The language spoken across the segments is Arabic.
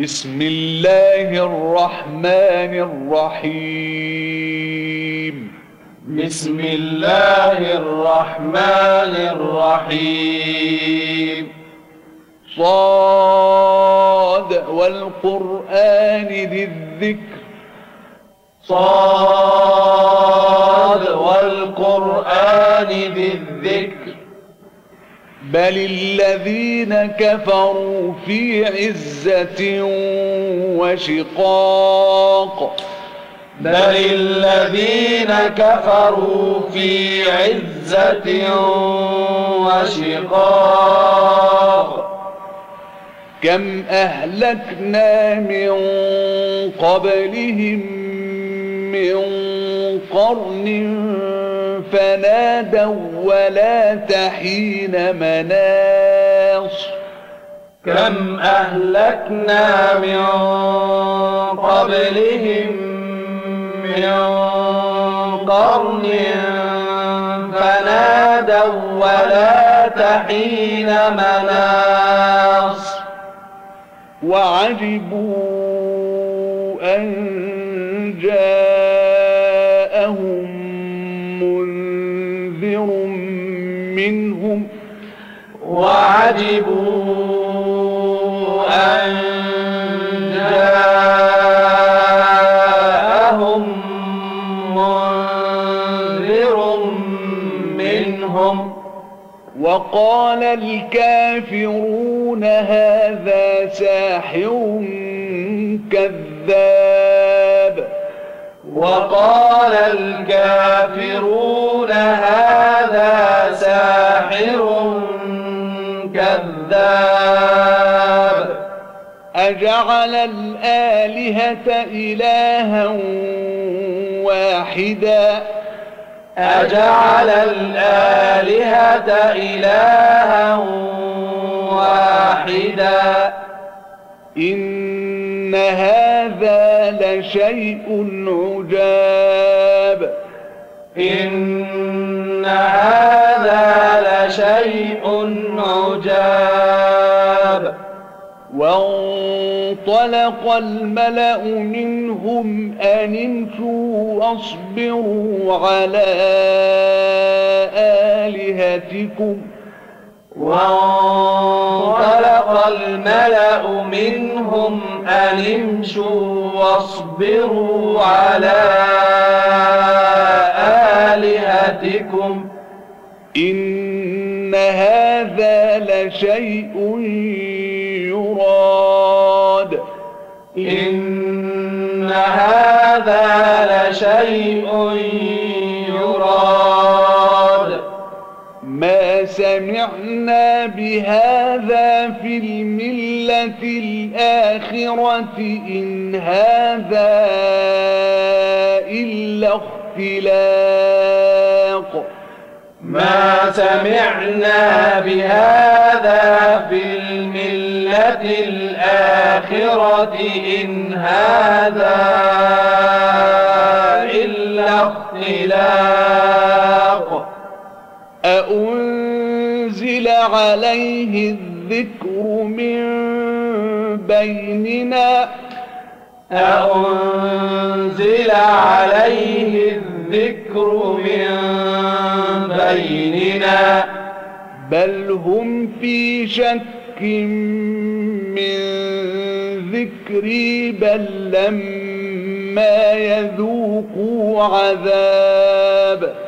بسم الله الرحمن الرحيم. بسم الله الرحمن الرحيم. صاد والقرآن ذي الذكر. صاد والقرآن ذي الذكر. بل الذين كفروا في عزة وشقاق بل الذين كفروا في عزة وشقاق كم أهلكنا من قبلهم من قرن فنادوا ولا تحين مناص. كم أهلكنا من قبلهم من قرن فنادوا ولا تحين مناص. وعجبوا أن جاءهم منهم وعجبوا أن جاءهم منذر منهم وقال الكافرون هذا ساحر كذاب وقال الكافرون هذا ساحر كذاب. أجعل الآلهة إلها واحدا. أجعل الآلهة إلها واحدا. إن هذا لشيء عجاب. إن هذا لشيء عجاب. وانطلق الملأ منهم أن امشوا واصبروا على آلهتكم. وانطلق الملأ منهم أن امشوا واصبروا على آلهتكم. هذا لشيء يراد. إن هذا لشيء يراد. ما سمعنا بهذا في الملة الآخرة إن هذا إلا اختلاق ما سمعنا بهذا في الملة الآخرة إن هذا إلا اختلاق. أأنزل عليه الذكر من بيننا؟ أأنزل عليه الذكر من بيننا بل هم في شك من ذكري بل لما يذوقوا عذاب.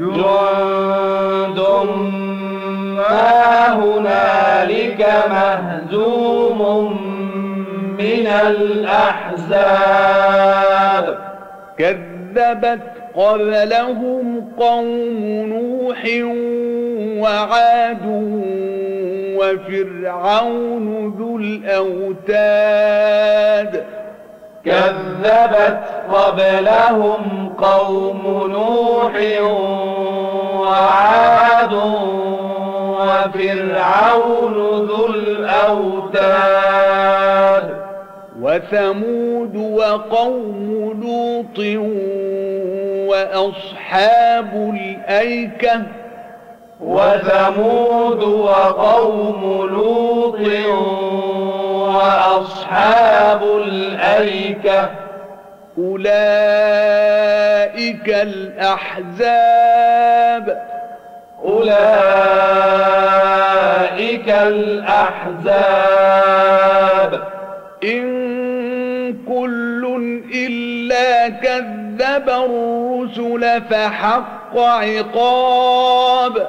جند ما هنالك مهزوم من الأحزاب. كذبت قبلهم قوم نوح وعاد وفرعون ذو الأوتاد. كذبت قبلهم قوم نوح وعاد وفرعون ذو الأوتاد. وثمود وقوم لوط وأصحاب الأيكة. وثمود وقوم لوط وأصحاب الأيكة. أولئك الأحزاب. أولئك الأحزاب. إن كل إلا كذب الرسل فحق عقاب.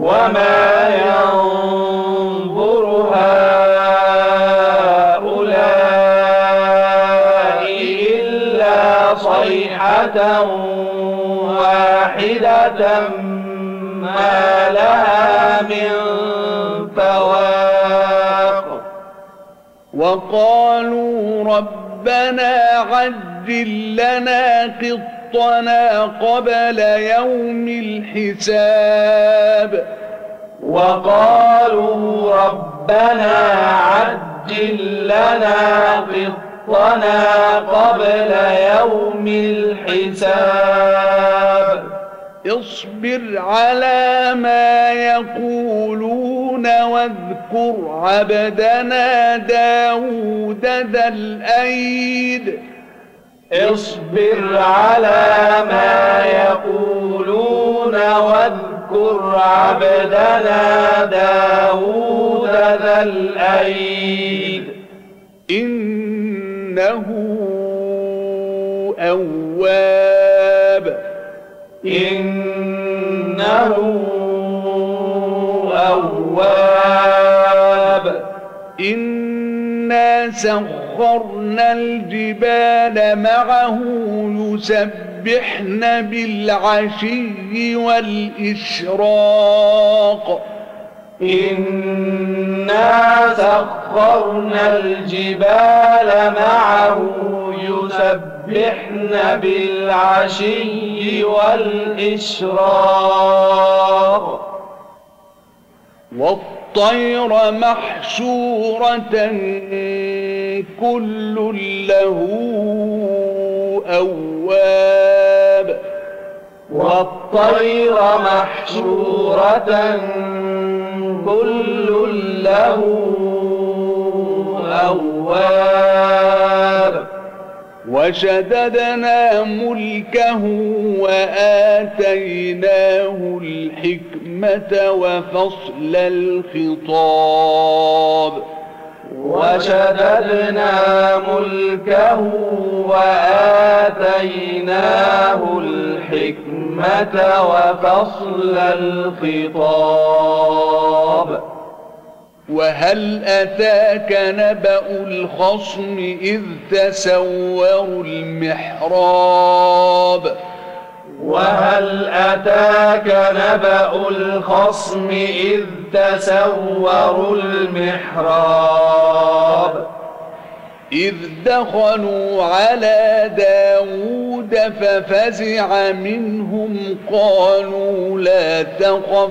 وما ينظر هؤلاء إلا صيحة واحدة ما لها من فواق. وقالوا ربنا عجل لنا قطنا قبل يوم الحساب. وقالوا ربنا عجل لنا قطنا قبل يوم الحساب. اصبر على ما يقولون واذكر عبدنا داود ذا الأيد. اصبر على ما يقولون واذكر عبدنا داود ذا الأيد. إنه أواب. إنه أواب. سخرنا الجبال معه يسبحن بالعشي والإشراق إنا سخرنا الجبال معه يسبحن بالعشي والإشراق والطير محشورة كل له أواب. والطير محشورة كل له أواب. وشددنا ملكه وآتيناه الحكمة وفصل الخطاب. وشددنا ملكه وآتيناه الحكمة وفصل الخطاب. وهل أتاك نبأ الخصم إذ تسوروا المحراب؟ وهل أتاك نبأ الخصم إذ تسوروا المحراب؟ إذ دخلوا على داود ففزع منهم قالوا لا تخف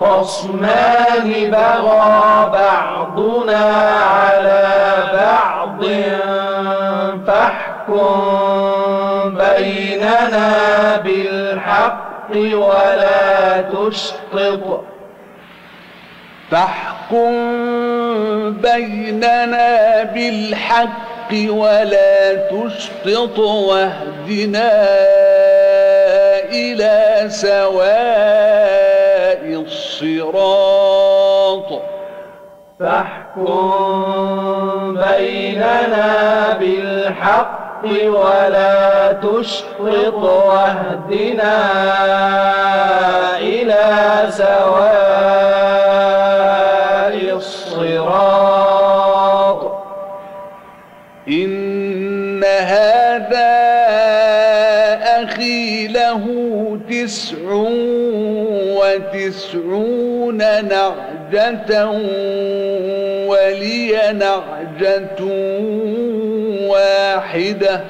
خصمان بغى بعضنا على بعض فاحكم بيننا بالحق ولا تشطط. فاحكم بيننا بالحق ولا تشطط واهدنا إلى سواء الصراط. فاحكم بيننا بالحق ولا تشطط واهدنا إلى سواء الصراط. إن هذا أخي له تسع وتسعون نعجة ولي نعجة واحدة.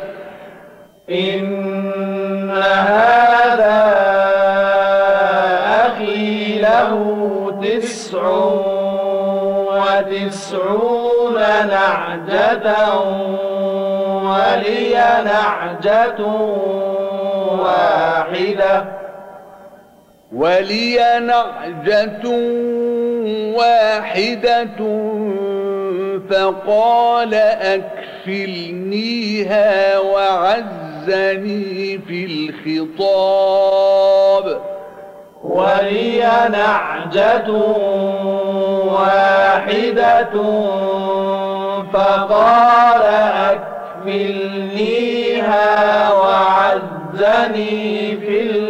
إن هذا أخي له تسع وتسعون نعجة ولي نعجة واحدة. ولي نعجة واحدة فقال أكفلنيها وعزني في الخطاب. ولي نعجة واحدة فقال أكفلنيها وعزني في الخطاب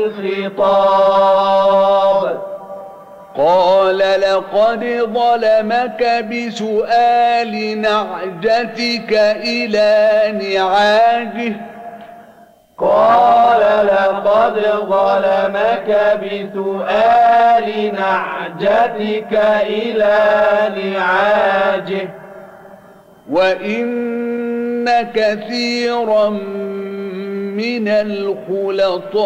قال لقد ظلمك بسؤال نعجتك إلى نعاجه. قال لقد ظلمك بسؤال نعجتك إلى نعاجه. وإن كثيرا من الخلطاء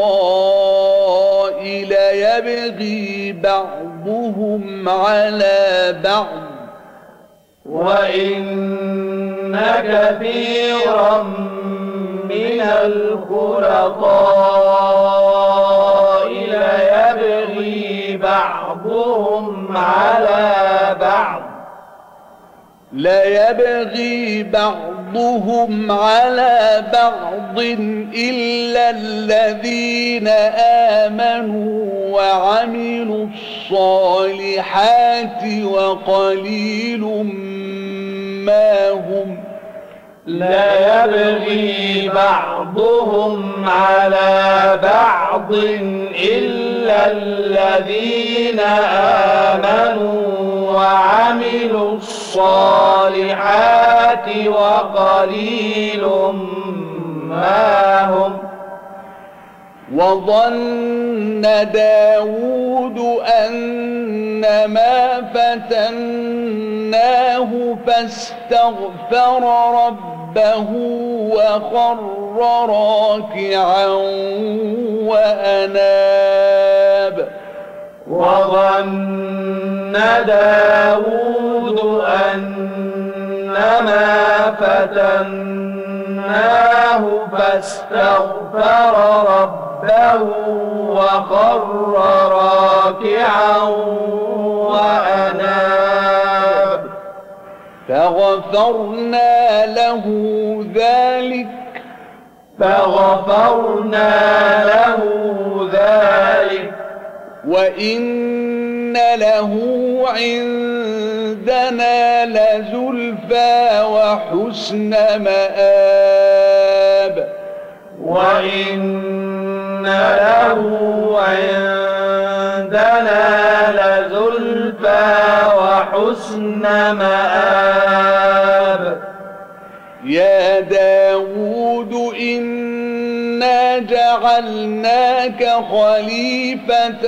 ليبغي بعضهم على بعض. وإن كثيرا من الخلطاء ليبغي بعضهم على بعض. ليبغي بعضهم على بعض إلا الذين آمنوا وعملوا الصالحات وقليل ما هم. لا يبغي بعضهم على بعض إلا الذين آمنوا وعملوا الصالحات وقليل ما هم. وظن داود أن ما فتناه فاستغفر ربه وخر راكعا وأناب. وظن داود أنما فتناه فاستغفر ربه وخر راكعا وأناب. فغفرنا له ذلك. فغفرنا له ذلك. وإن إن له عندنا لزلفى وحسن مآب وإن له عندنا لزلفى وحسن مآب يا داود إنا جعلناك خليفة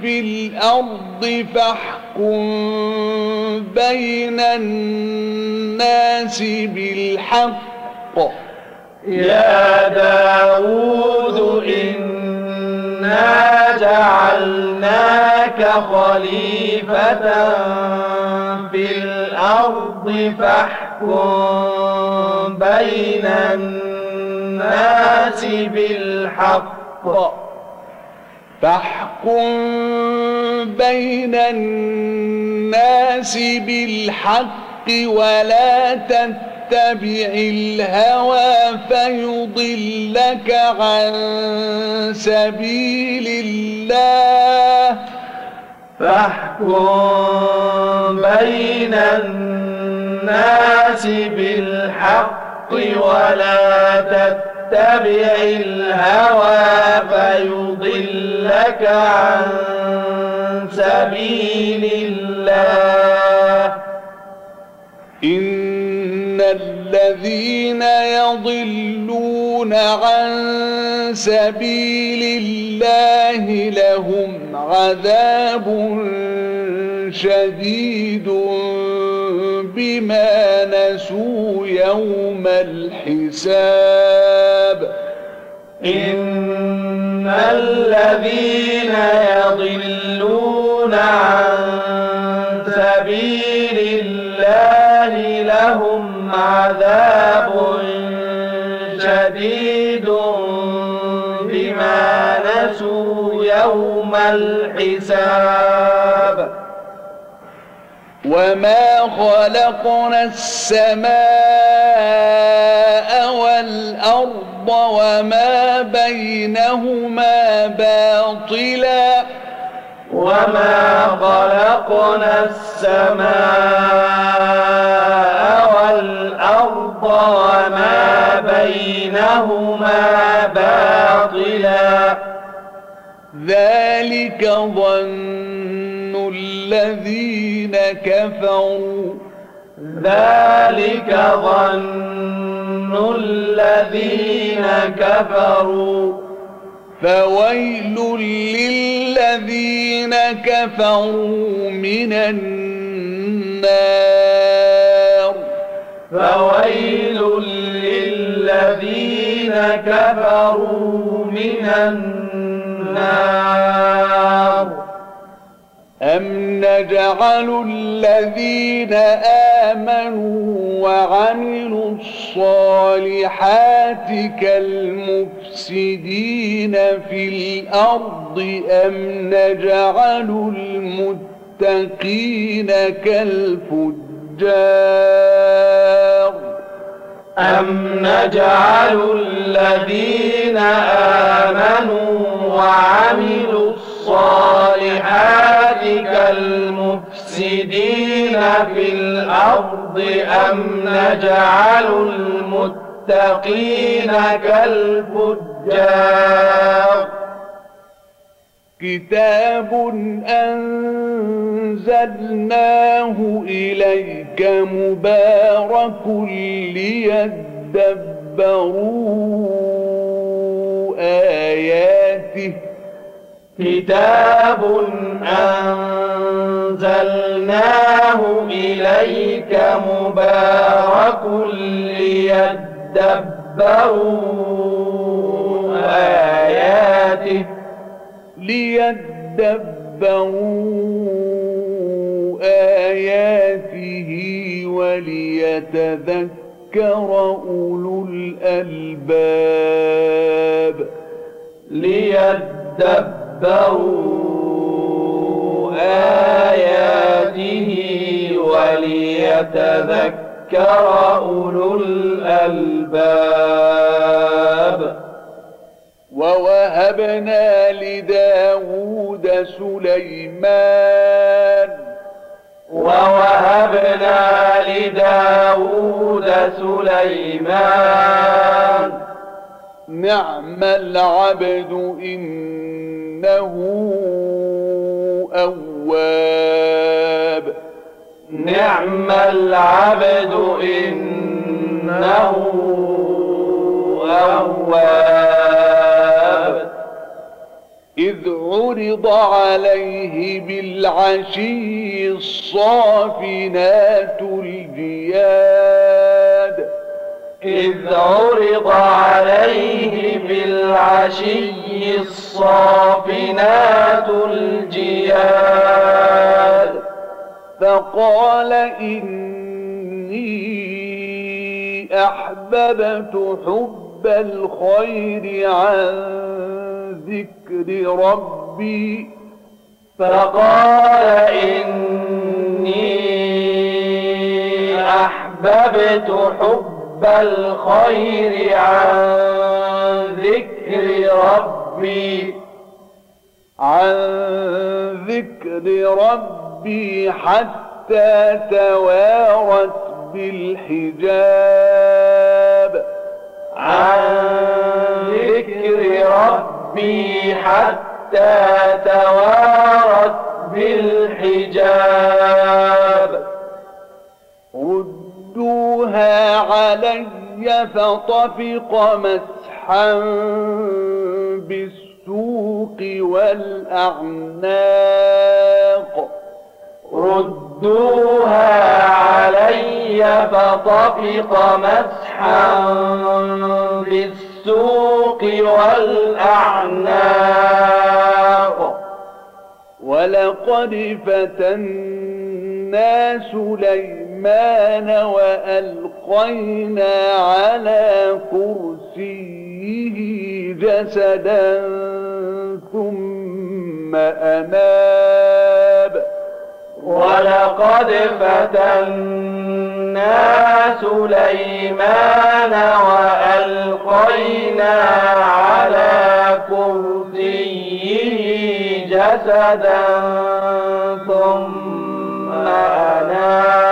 في الأرض فاحكم بين الناس بالحق. يا داود إنا جعلناك خليفة في الأرض فاحكم بين الناس بالحق. فاحكم بين الناس بالحق ولا تتبع الهوى فيضلك عن سبيل الله. فاحكم بين الناس بالحق ولا تتبع الهوى فيضلك عن سبيل الله. إن الذين يضلون عن سبيل الله لهم عذاب شديد. بما نسوا يوم الحساب. إن الذين يضلون عن سبيل الله لهم عذاب شديد بما نسوا يوم الحساب. وما خلقنا السماء والأرض وما بينهما باطلا وما خلقنا السماء والأرض وما بينهما باطلا ذلك ظن كفروا. ذلك ظن الذين كفروا. فويل للذين كفروا من النار. فويل للذين كفروا من النار. أم نجعل الذين آمنوا وعملوا الصالحات كالمفسدين في الأرض أم نجعل المتقين كالفجار أم نجعل الذين آمنوا وعملوا الصالحات كالمفسدين في الأرض أم نجعل المتقين كالفجار؟ كتاب أنزلناه إليك مبارك ليدبروا آياته. كتاب أنزلناه إليك مبارك ليدبروا آياته. ليدبروا آياته وليتذكر أولو الألباب. ليدبروا آياته وليتذكر أولو الألباب ووهب ووهبنا لداود سليمان ووهبنا لداود سليمان نعم العبد إنه أواب. نعم العبد إنه أواب. إذ عرض عليه بالعشي الصافنات الجياد. إذ عرض عليه بالعشي الصافنات الجياد. فقال إني أحببت حب الخير عن ذكر ربي. فقال إني أحببت حب الخير عن ذكر ربي. عن ذكر ربي حتى توارت بالحجاب. عن ذكر ربي حتى توارت بالحجاب. ردوها علي فطفق مسحا بالسوق والأعناق. ردوها علي فطفق مسحا بالسوق والأعناق. ولقد فتنا سليمان وألقينا على كرسيه جسدا ثم أناب. ولقد فتنا سليمان وألقينا على كرسيه جسدا ثم أناب.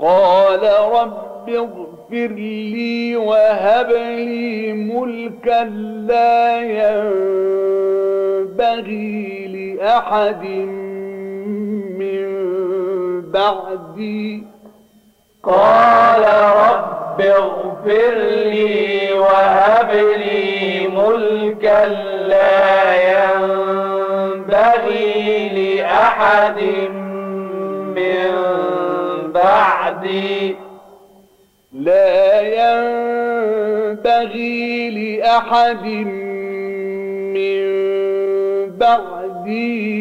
قال رب اغفر لي وهب لي ملكا لا ينبغي لأحد من بعدي. قال رب اغفر لي وهب لي ملكا لا ينبغي لأحد من بعدي لا ينبغي لأحد من بعدي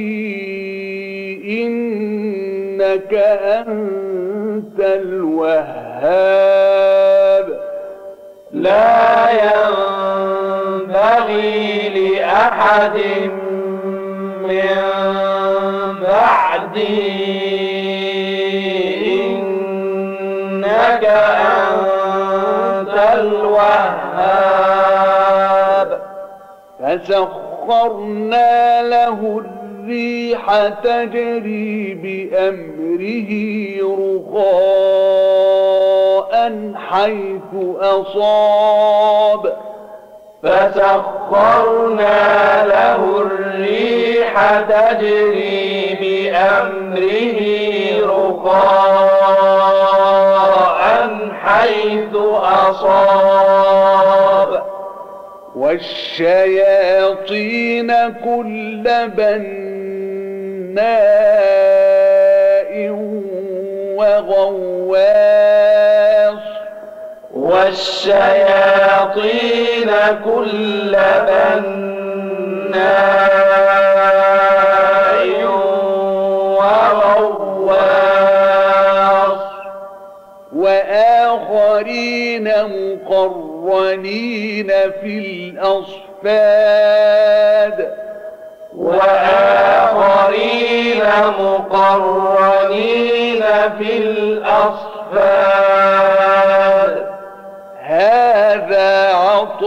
إنك أنت الوهاب. لا ينبغي لأحد من بعدي فسخرنا له الريح تجري بأمره رخاء حيث أصاب. فسخرنا له الريح تجري بأمره رخاء حيث أصاب. والشياطين كل بناء وغواص. والشياطين كل بناء وغواص. وآخرين الأولين في الأصفاد. وآخرين مقرنين في الأصفاد. هذا عطاؤنا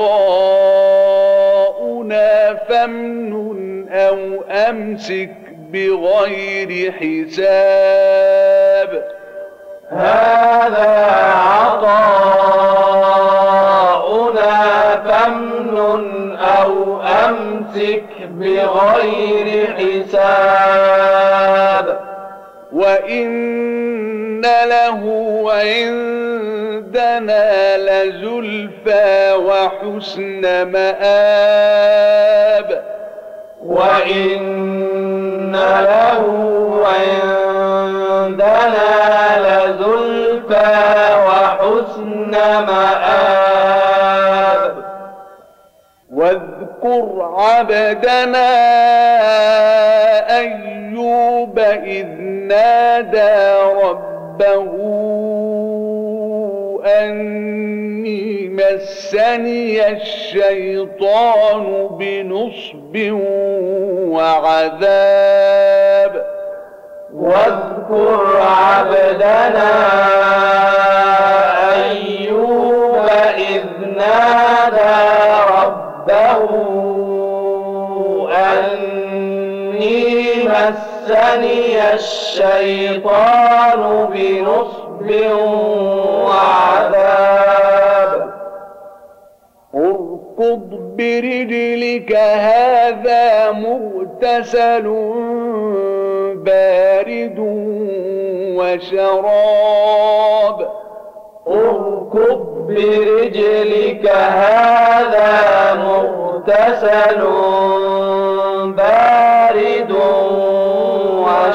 فامنن أو أمسك بغير حساب. هذا عطاؤنا فامنن أو أمسك بغير حساب. وإن له عندنا لزلفى وحسن مآب. وإن له عندنا لزلفى وحسن مآب. واذكر عبدنا أيوب إذ نادى ربه أني مسني الشيطان بنصب وعذاب. واذكر عبدنا أيوب إذ نادى ربه مسني الشيطان بنصب وعذاب. اركض برجلك هذا مغتسل بارد وشراب. اركض برجلك هذا مغتسل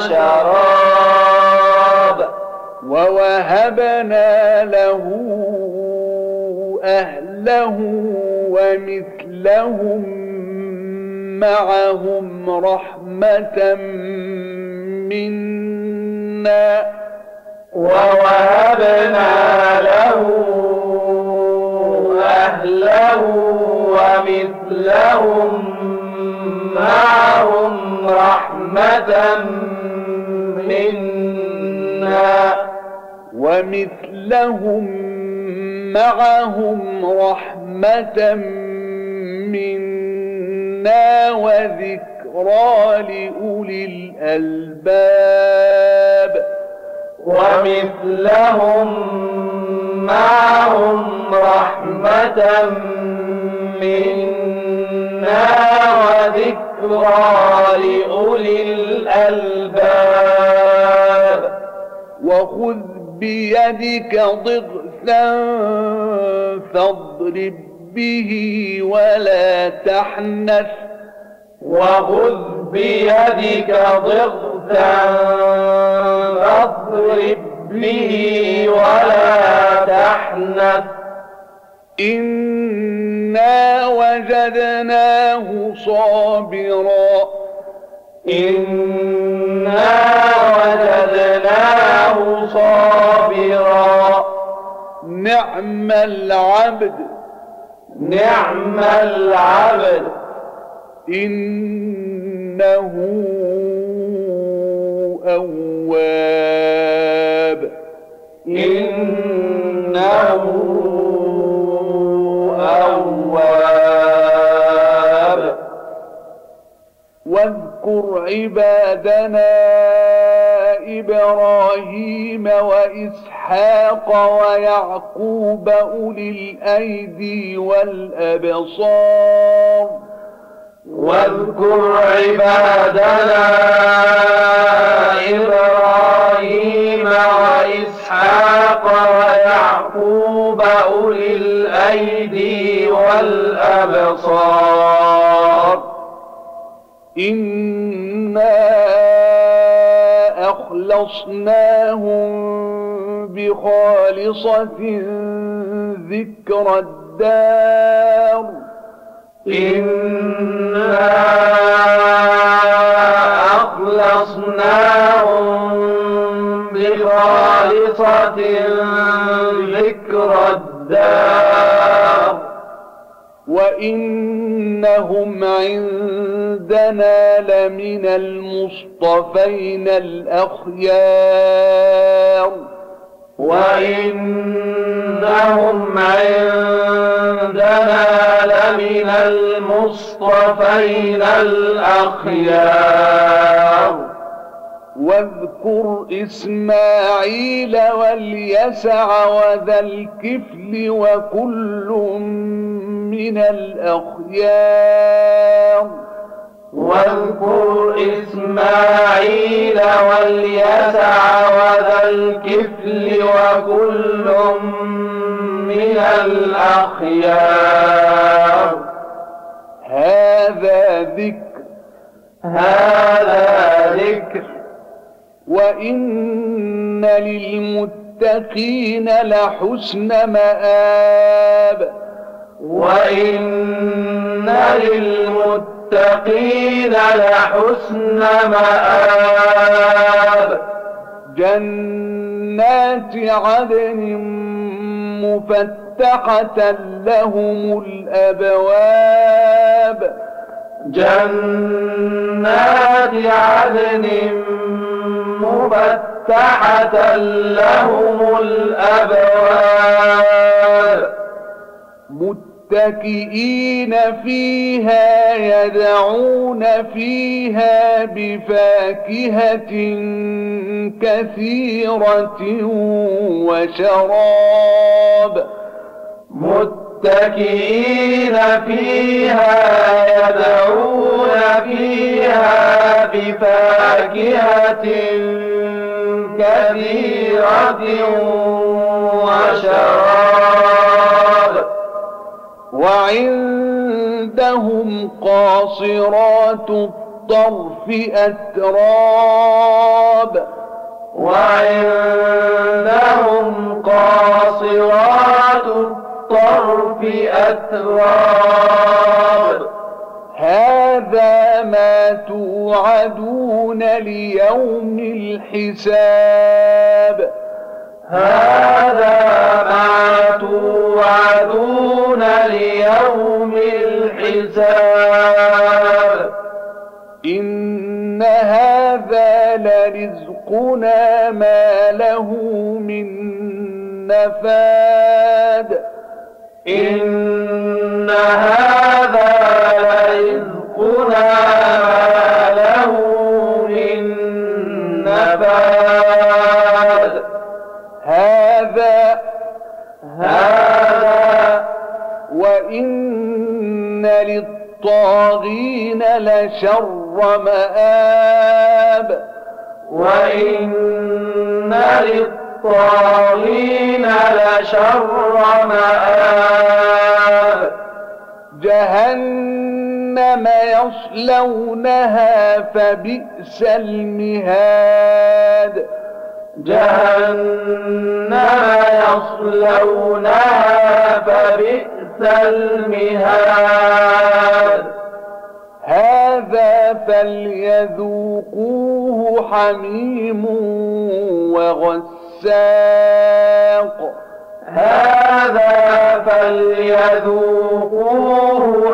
وشراب ووهبنا له أهله ومثلهم معهم رحمة منا. ووهبنا له أهله ومثلهم معهم رحمة منا. ومثلهم معهم رحمة منا وذكرى لأولي الألباب. ومثلهم معهم رحمة منا. وذكرى لأولي الألباب. وخذ بيدك ضغثا فاضرب به ولا تحنث. وخذ بيدك ضغثا فاضرب به ولا تحنث. إنا وجدناه صابرا إنا وجدناه صابرا نعم العبد نعم العبد إنه أواب إنه أواب واذكر عبادنا إبراهيم وإسحاق ويعقوب أولي الأيدي والأبصار. واذكر عبادنا إبراهيم وإسحاق ويعقوب أولي الأيدي والأبصار. إنا أخلصناهم بخالصة ذكر الدار. إنا أخلصناهم بخالصة ذكر الدار. وإنهم عندنا لمن المصطفين الأخيار. وإنهم عندنا لمن المصطفين الأخيار. واذكر إسماعيل واليسع وذا الكفل وكل من الأخيار. واذكر إسماعيل واليسع وذا الكفل وكل من الأخيار. هذا ذكر. هذا ذكر. وإن للمتقين لحسن مآب وإن للمتقين لحسن مآب جنات عدن مفتحة لهم الأبواب جنات عدن مفتحة لهم الأبواب. متكئين فيها يدعون فيها بفاكهة كثيرة وشراب. متكئين فيها يدعون فيها بفاكهة كثيرة وشراب. وعندهم قاصرات الطرف أتراب. وعندهم قاصرات الطرف أتراب. هذا ما توعدون ليوم الحساب. هذا ما توعدون ليوم الحساب. إن هذا لرزقنا ما له من نفاد. إن هذا لرزقنا ما له من نفاد هذا هذا وإن للطاغين لشر مآب. وإن للطاغين لشر مآب. جهنم يصلونها فبئس المهاد. جهنم يصلونها فبئس المهاد. هذا فليذوقوه حميم وغساق هذا فليذوقوه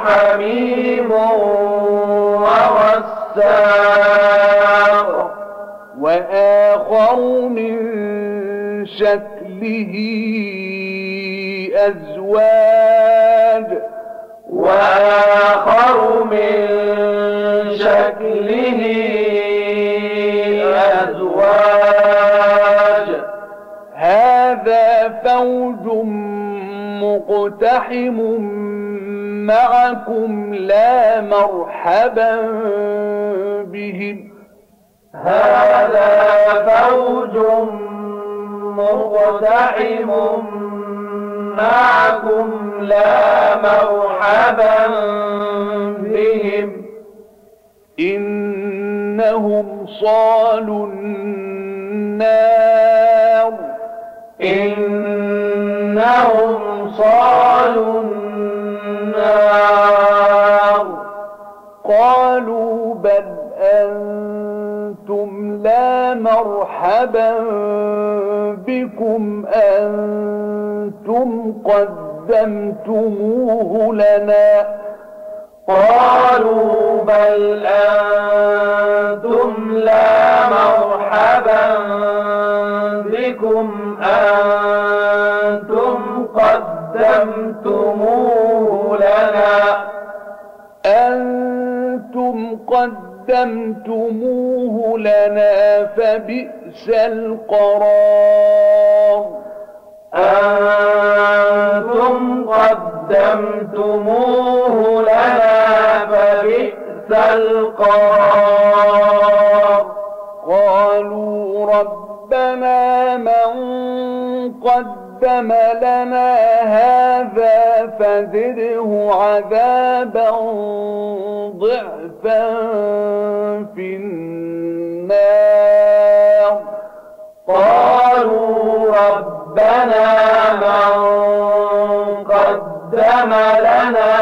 حميم وغساق. وآخر من شكله أزواج. وآخر من مقتحم معكم لا مرحبا بهم. هذا فوج مقتحم معكم لا مرحبا بهم. إنهم صالوا النار. إنهم صالوا النار. قالوا بل أنتم لا مرحبا بكم أنتم قدمتموه لنا. قالوا بل أنتم لا مرحبا بكم أنتم قدمتموه لنا. قدمتموه لنا فبئس القرار. أنتم قدمتموه لنا فبئس القرار. قالوا ربنا من قدم لنا هذا فزده عذابا ضعفا في النار. قالوا ربنا من قدم لنا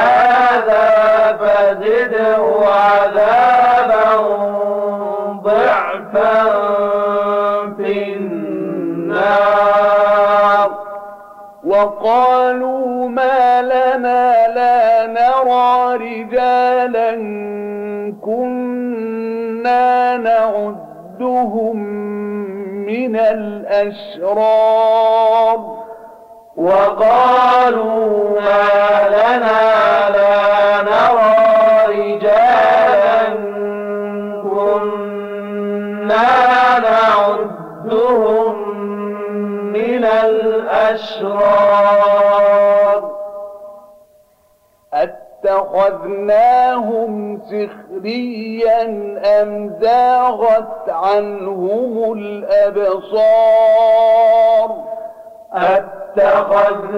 هذا فزده عذابا وقالوا ما لنا لا نرى رجالا كنا نعدهم من الأشرار. وقالوا ما لنا لا الأشرار. أتخذناهم سخريا أم زاغت عنهم الأبصار؟ أتخذناهم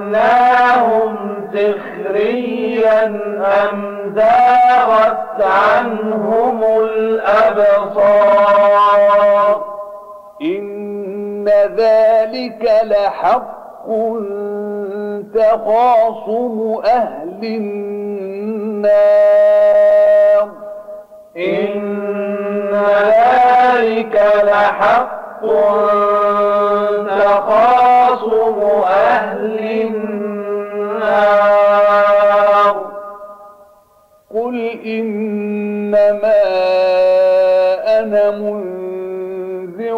سخريا أم زاغت عنهم الأبصار؟ إن ذلك لحق تخاصم أهل النار. إن ذلك لحق. تخاصم أهل النار. قل إنما أنا منذر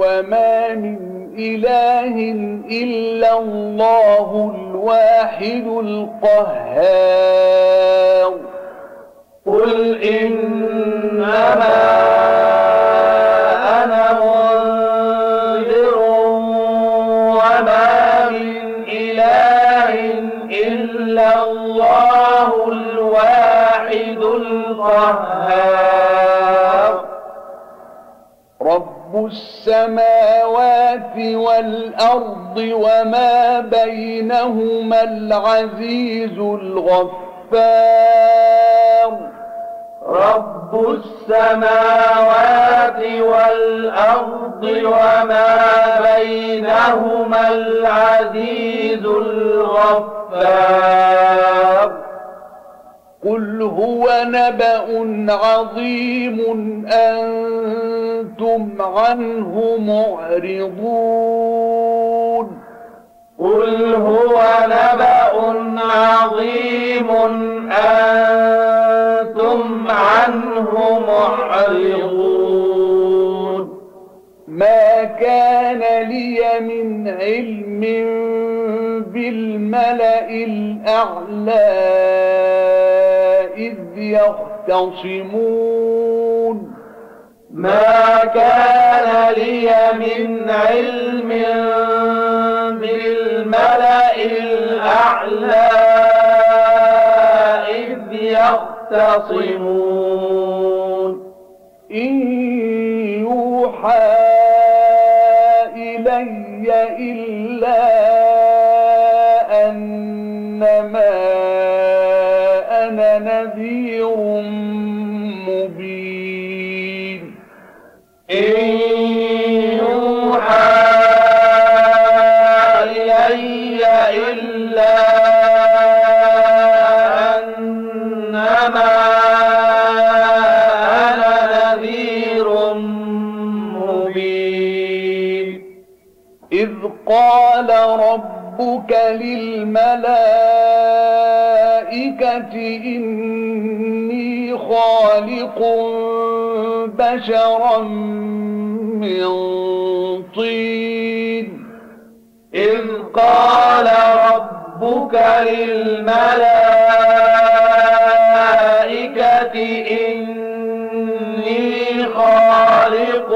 وما من إله إلا الله الواحد القهار. قل إنما أنا منذر وما من إله إلا الله الواحد القهار. رب السماوات والأرض وما بينهما العزيز الغفار. رب السماوات والأرض وما بينهما العزيز الغفار. قل هو نبأ عظيم أنتم عنه معرضون قل هو نبأ عظيم أنتم عنه معرضون ما كان لي من علم بالملأ الأعلى إذ يختصمون. ما كان لي من علم بالملأ الأعلى إذ يختصمون. إن يوحى إلي إلا أنما أنا نذير مبين. قال ربك للملائكة إني خالق بشرا من طين. إذ قال ربك للملائكة إني خالق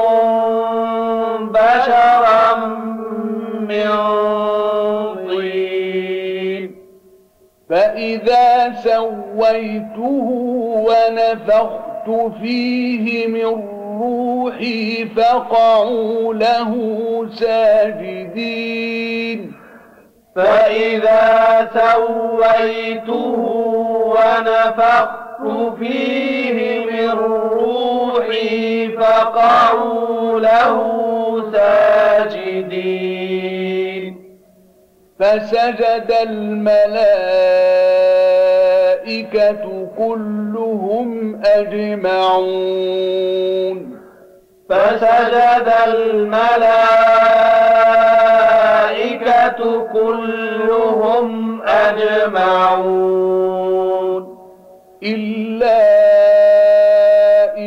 سويته ونفخت فيه من روحي فقعوا له ساجدين. فإذا سويته ونفخت فيه من روحي فقعوا له ساجدين. فسجد الملائكة كلهم أجمعون. فسجد الملائكة كلهم أجمعون. إلا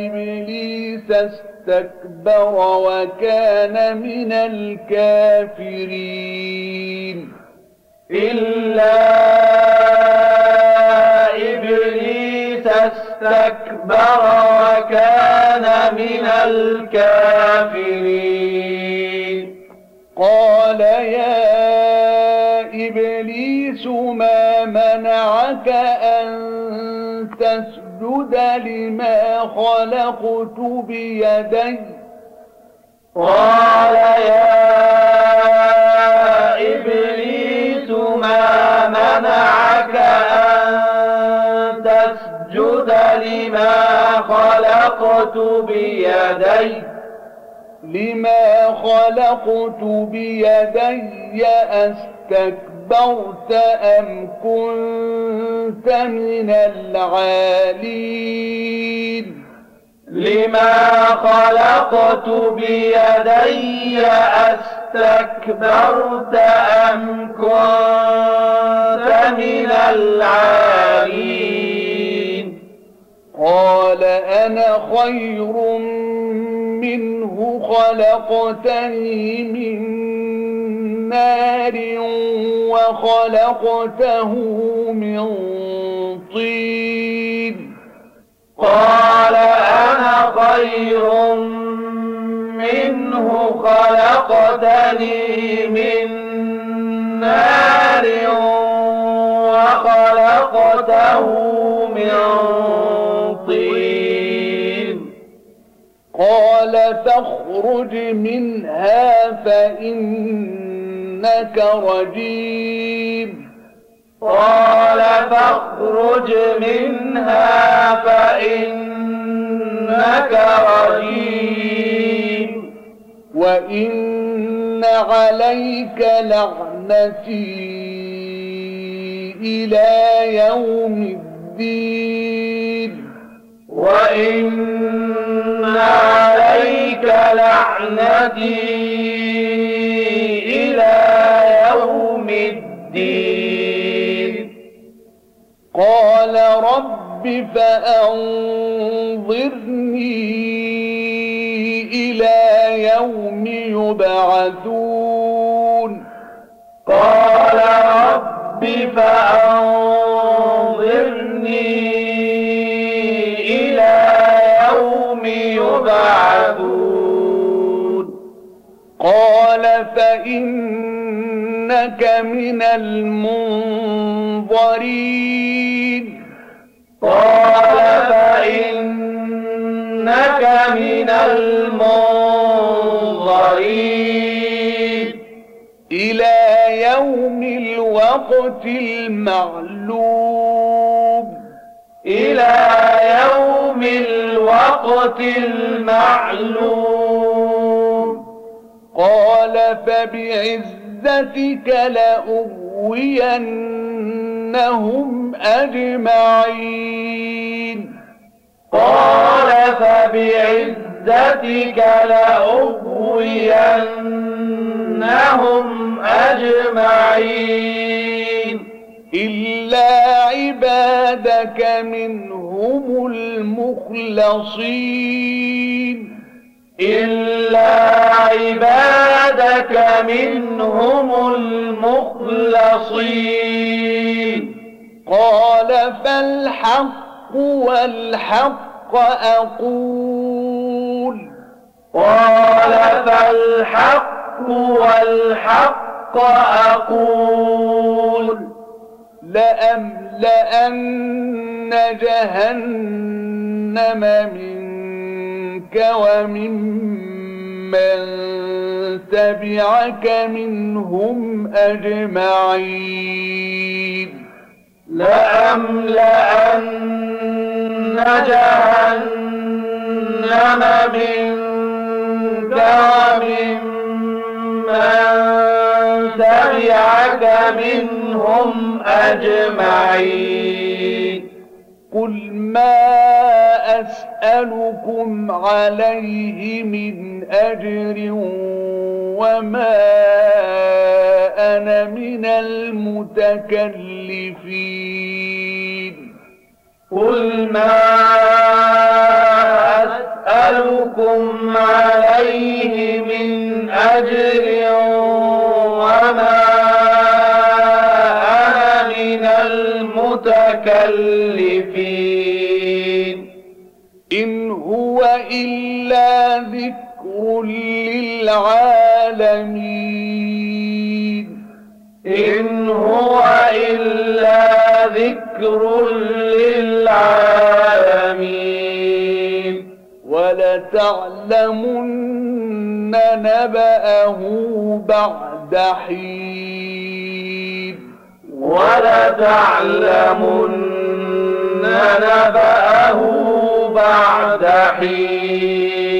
إبليس استكبر وكان من الكافرين. إلا استكبر وكان من الكافرين. قال يا إبليس ما منعك أن تسجد لما خلقت بيدي؟ قال يا إبليس ما منعك خلقت بيدي. لما خلقت بيدي أستكبرت أم كنت من العالين؟ لما خلقت بيدي أستكبرت أم كنت من العالين؟ قال أنا خير منه خلقتني من نار وخلقته من طين. قال أنا خير منه خلقتني من نار وخلقته من فاخرج منها فإنك رجيم. قال فاخرج منها فإنك رجيم. وإن عليك لعنتي إلى يوم الدين. وإن عليك لعنتي إلى يوم الدين قال رب فأنظرني إلى يوم يبعثون قال رب فأنظرني يبعثون. قال فإنك من المنظرين. قال فإنك من المنظرين. إلى يوم الوقت المعلوم. إلى يوم الوقت المعلوم. قال فبعزتك لأغوينهم أجمعين. قال فبعزتك لأغوينهم أجمعين. إلا عبادك منهم المخلصين إلا عبادك منهم المخلصين قال فالحق والحق أقول قال فالحق والحق أقول لأملأن جهنم منك وممن تبعك منهم أجمعين. لأملأن جهنم منك وممن تبعك منهم أجمعين. قل ما أسألكم عليه من أجر وما أنا من المتكلفين. قل ما أسألكم عليه من أجر وما أنا من المتكلفين إن هو إلا ذكر للعالمين إن هو إلا ذكر للعالمين. ولتعلمن نبأه بعد حين. ولتعلمن نبأه بعد حين.